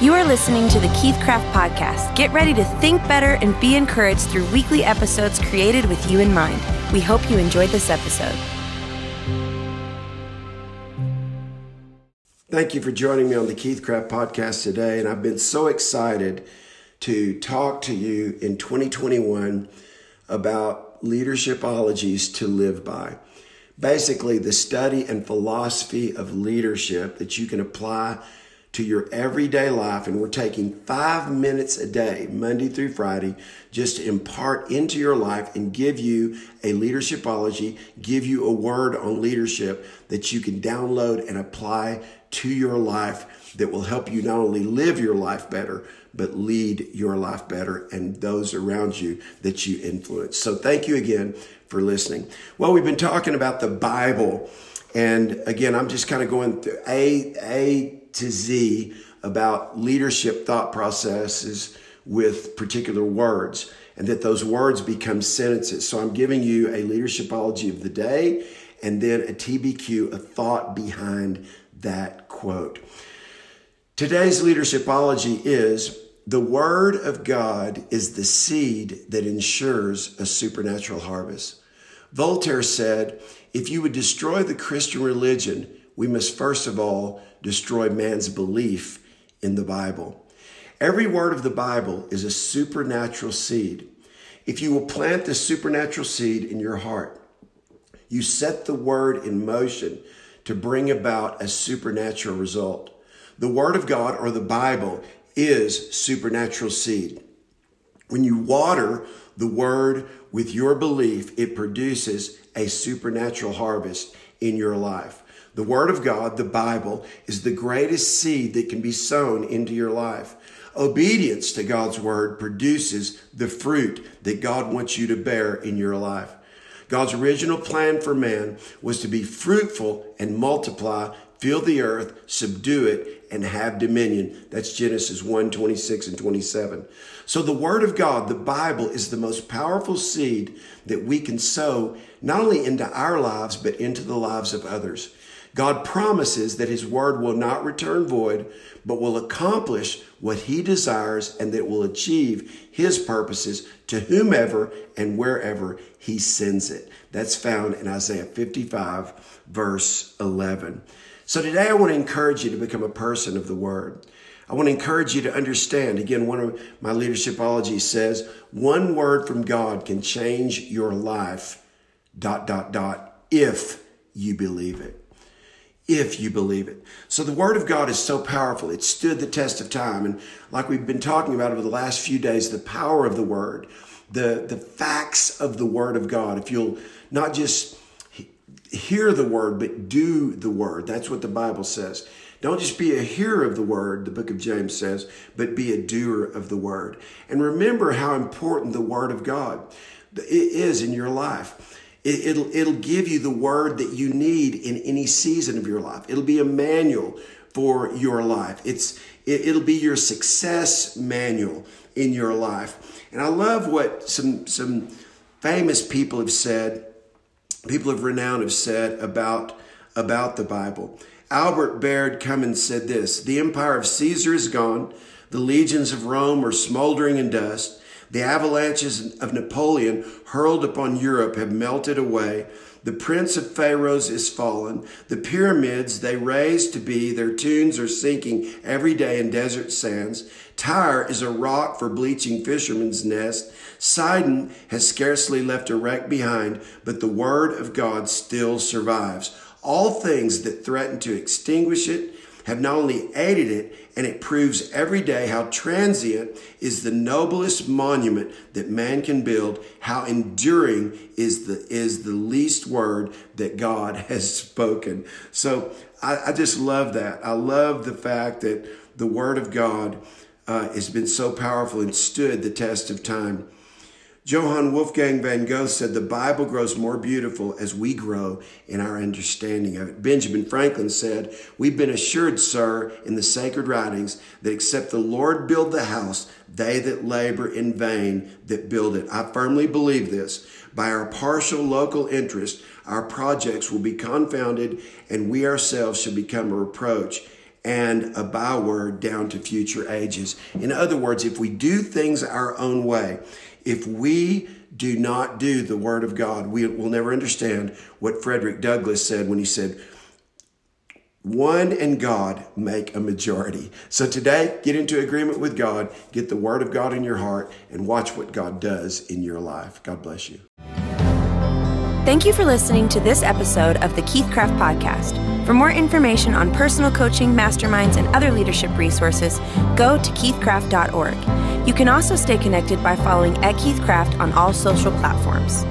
You are listening to the Keith Craft Podcast. Get ready to think better and be encouraged through weekly episodes created with you in mind. We hope you enjoyed this episode. Thank you for joining me on the Keith Craft Podcast today. And I've been so excited to talk to you in 2021 about leadershipologies to live by. Basically, the study and philosophy of leadership that you can apply to your everyday life. And we're taking five minutes a day, Monday through Friday, just to impart into your life and give you a leadershipology, give you a word on leadership that you can download and apply to your life that will help you not only live your life better, but lead your life better and those around you that you influence. So thank you again for listening. Well, we've been talking about the Bible. And again, I'm just kind of going through A, A to Z about leadership thought processes with particular words and that those words become sentences. So I'm giving you a leadershipology of the day and then a TBQ, a thought behind that quote. Today's leadershipology is the word of God is the seed that ensures a supernatural harvest. Voltaire said, if you would destroy the Christian religion, we must first of all destroy man's belief in the Bible. Every word of the Bible is a supernatural seed. If you will plant the supernatural seed in your heart, you set the word in motion to bring about a supernatural result. The word of God or the Bible is supernatural seed. When you water the word with your belief, it produces a supernatural harvest in your life. The Word of God, the Bible, is the greatest seed that can be sown into your life. Obedience to God's Word produces the fruit that God wants you to bear in your life. God's original plan for man was to be fruitful and multiply, fill the earth, subdue it, and have dominion. That's Genesis 1 26 and 27. So the Word of God, the Bible, is the most powerful seed that we can sow not only into our lives, but into the lives of others. God promises that his word will not return void, but will accomplish what he desires and that will achieve his purposes to whomever and wherever he sends it. That's found in Isaiah 55, verse 11. So today I want to encourage you to become a person of the word. I want to encourage you to understand. Again, one of my leadershipologies says, one word from God can change your life, dot, dot, dot, if you believe it if you believe it. So the word of God is so powerful. It stood the test of time. And like we've been talking about over the last few days, the power of the word, the, the facts of the word of God. If you'll not just hear the word, but do the word. That's what the Bible says. Don't just be a hearer of the word, the book of James says, but be a doer of the word. And remember how important the word of God is in your life. It, will it'll give you the word that you need in any season of your life. It'll be a manual for your life. It's it, it'll be your success manual in your life. And I love what some some famous people have said, people of renown have said about about the Bible. Albert Baird Cummins said this: "The empire of Caesar is gone. The legions of Rome are smoldering in dust." The avalanches of Napoleon hurled upon Europe have melted away. The prince of pharaohs is fallen. The pyramids they raised to be, their tombs are sinking every day in desert sands. Tyre is a rock for bleaching fishermen's nest. Sidon has scarcely left a wreck behind, but the word of God still survives. All things that threaten to extinguish it have not only aided it, and it proves every day how transient is the noblest monument that man can build, how enduring is the, is the least word that God has spoken. So I, I just love that. I love the fact that the word of God uh, has been so powerful and stood the test of time. Johann Wolfgang van Goethe said, The Bible grows more beautiful as we grow in our understanding of it. Benjamin Franklin said, We've been assured, sir, in the sacred writings that except the Lord build the house, they that labor in vain that build it. I firmly believe this. By our partial local interest, our projects will be confounded and we ourselves shall become a reproach and a byword down to future ages. In other words, if we do things our own way, if we do not do the Word of God, we will never understand what Frederick Douglass said when he said, one and God make a majority. So today, get into agreement with God, get the Word of God in your heart, and watch what God does in your life. God bless you. Thank you for listening to this episode of the Keith Craft Podcast. For more information on personal coaching, masterminds, and other leadership resources, go to keithcraft.org. You can also stay connected by following at Keith Craft on all social platforms.